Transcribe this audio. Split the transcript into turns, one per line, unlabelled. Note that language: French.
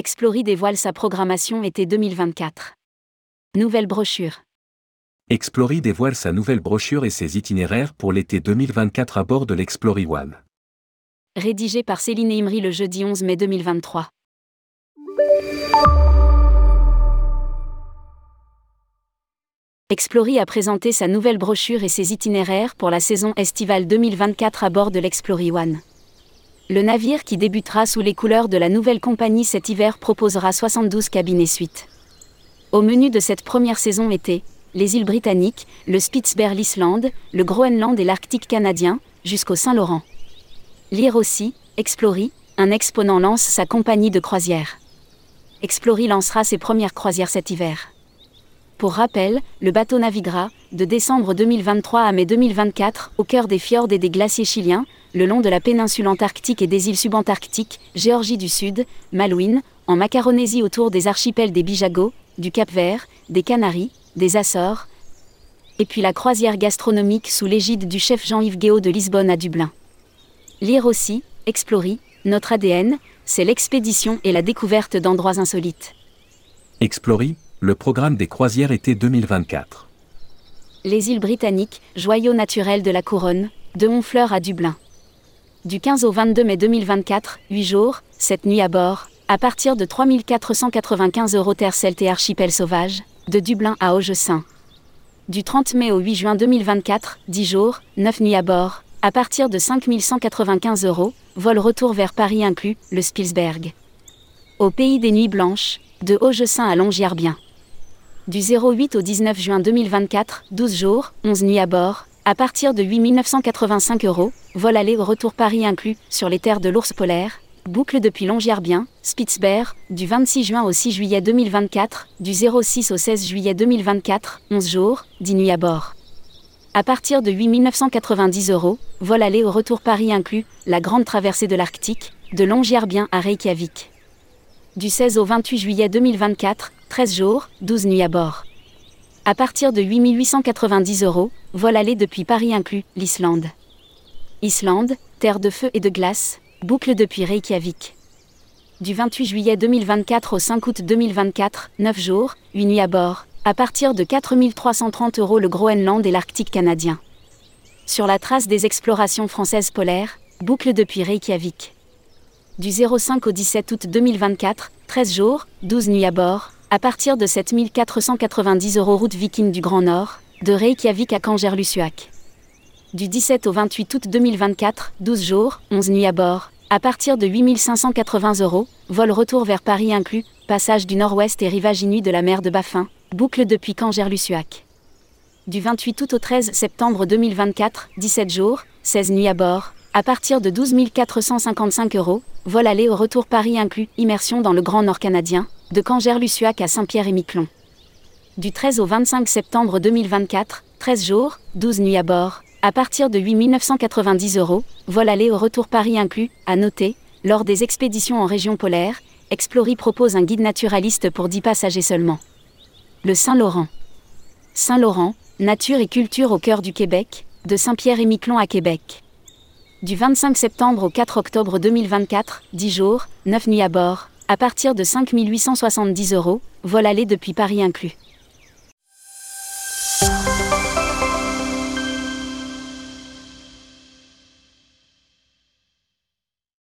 Explory dévoile sa programmation été 2024. Nouvelle brochure.
Explory dévoile sa nouvelle brochure et ses itinéraires pour l'été 2024 à bord de l'Explory One.
Rédigé par Céline Imri le jeudi 11 mai 2023. Explory a présenté sa nouvelle brochure et ses itinéraires pour la saison estivale 2024 à bord de l'Explory One. Le navire qui débutera sous les couleurs de la nouvelle compagnie cet hiver proposera 72 cabines et suites. Au menu de cette première saison été, les îles britanniques, le Spitzberg l'Islande, le Groenland et l'Arctique canadien, jusqu'au Saint-Laurent. Lire aussi, Explory, un exponent lance sa compagnie de croisière. Explory lancera ses premières croisières cet hiver. Pour rappel, le bateau naviguera, de décembre 2023 à mai 2024, au cœur des fjords et des glaciers chiliens, le long de la péninsule antarctique et des îles subantarctiques, Géorgie du Sud, Malouine, en Macaronésie autour des archipels des Bijagos, du Cap-Vert, des Canaries, des Açores, et puis la croisière gastronomique sous l'égide du chef Jean-Yves Guéot de Lisbonne à Dublin. Lire aussi, Explory, notre ADN, c'est l'expédition et la découverte d'endroits insolites.
Explory, le programme des croisières été 2024.
Les îles britanniques, joyau naturel de la couronne, de Honfleur à Dublin. Du 15 au 22 mai 2024, 8 jours, 7 nuits à bord, à partir de 3495 euros terre celte et archipel sauvage, de Dublin à Augesin. Du 30 mai au 8 juin 2024, 10 jours, 9 nuits à bord, à partir de 5195 euros, vol retour vers Paris inclus, le Spilsberg. Au pays des nuits blanches, de Augesin à Longyearbyen. Du 08 au 19 juin 2024, 12 jours, 11 nuits à bord, à partir de 8 985 euros, vol aller au retour Paris inclus, sur les terres de l'ours polaire, boucle depuis Longyearbyen, Spitzberg, du 26 juin au 6 juillet 2024, du 06 au 16 juillet 2024, 11 jours, 10 nuits à bord. À partir de 8 990 euros, vol aller au retour Paris inclus, la grande traversée de l'Arctique, de Longyearbyen à Reykjavik. Du 16 au 28 juillet 2024, 13 jours, 12 nuits à bord. À partir de 8 890 euros, vol aller depuis Paris inclus, l'Islande. Islande, terre de feu et de glace, boucle depuis Reykjavik. Du 28 juillet 2024 au 5 août 2024, 9 jours, 8 nuits à bord, à partir de 4 330 euros le Groenland et l'Arctique canadien. Sur la trace des explorations françaises polaires, boucle depuis Reykjavik. Du 05 au 17 août 2024, 13 jours, 12 nuits à bord, à partir de 7490 euros route viking du Grand Nord, de Reykjavik à Kangerlussuaq. Du 17 au 28 août 2024, 12 jours, 11 nuits à bord, à partir de 8580 euros, vol retour vers Paris inclus, passage du nord-ouest et rivage inuit de la mer de Baffin, boucle depuis Kangerlussuaq. Du 28 août au 13 septembre 2024, 17 jours, 16 nuits à bord, à partir de 12 455 euros, vol aller au retour Paris inclus, immersion dans le Grand Nord canadien, de Canger-Lussuac à Saint-Pierre-et-Miquelon. Du 13 au 25 septembre 2024, 13 jours, 12 nuits à bord, à partir de 8 990 euros, vol aller au retour Paris inclus, à noter, lors des expéditions en région polaire, Explory propose un guide naturaliste pour 10 passagers seulement. Le Saint-Laurent. Saint-Laurent, nature et culture au cœur du Québec, de Saint-Pierre-et-Miquelon à Québec. Du 25 septembre au 4 octobre 2024, 10 jours, 9 nuits à bord, à partir de 5 870 euros, vol aller depuis Paris inclus.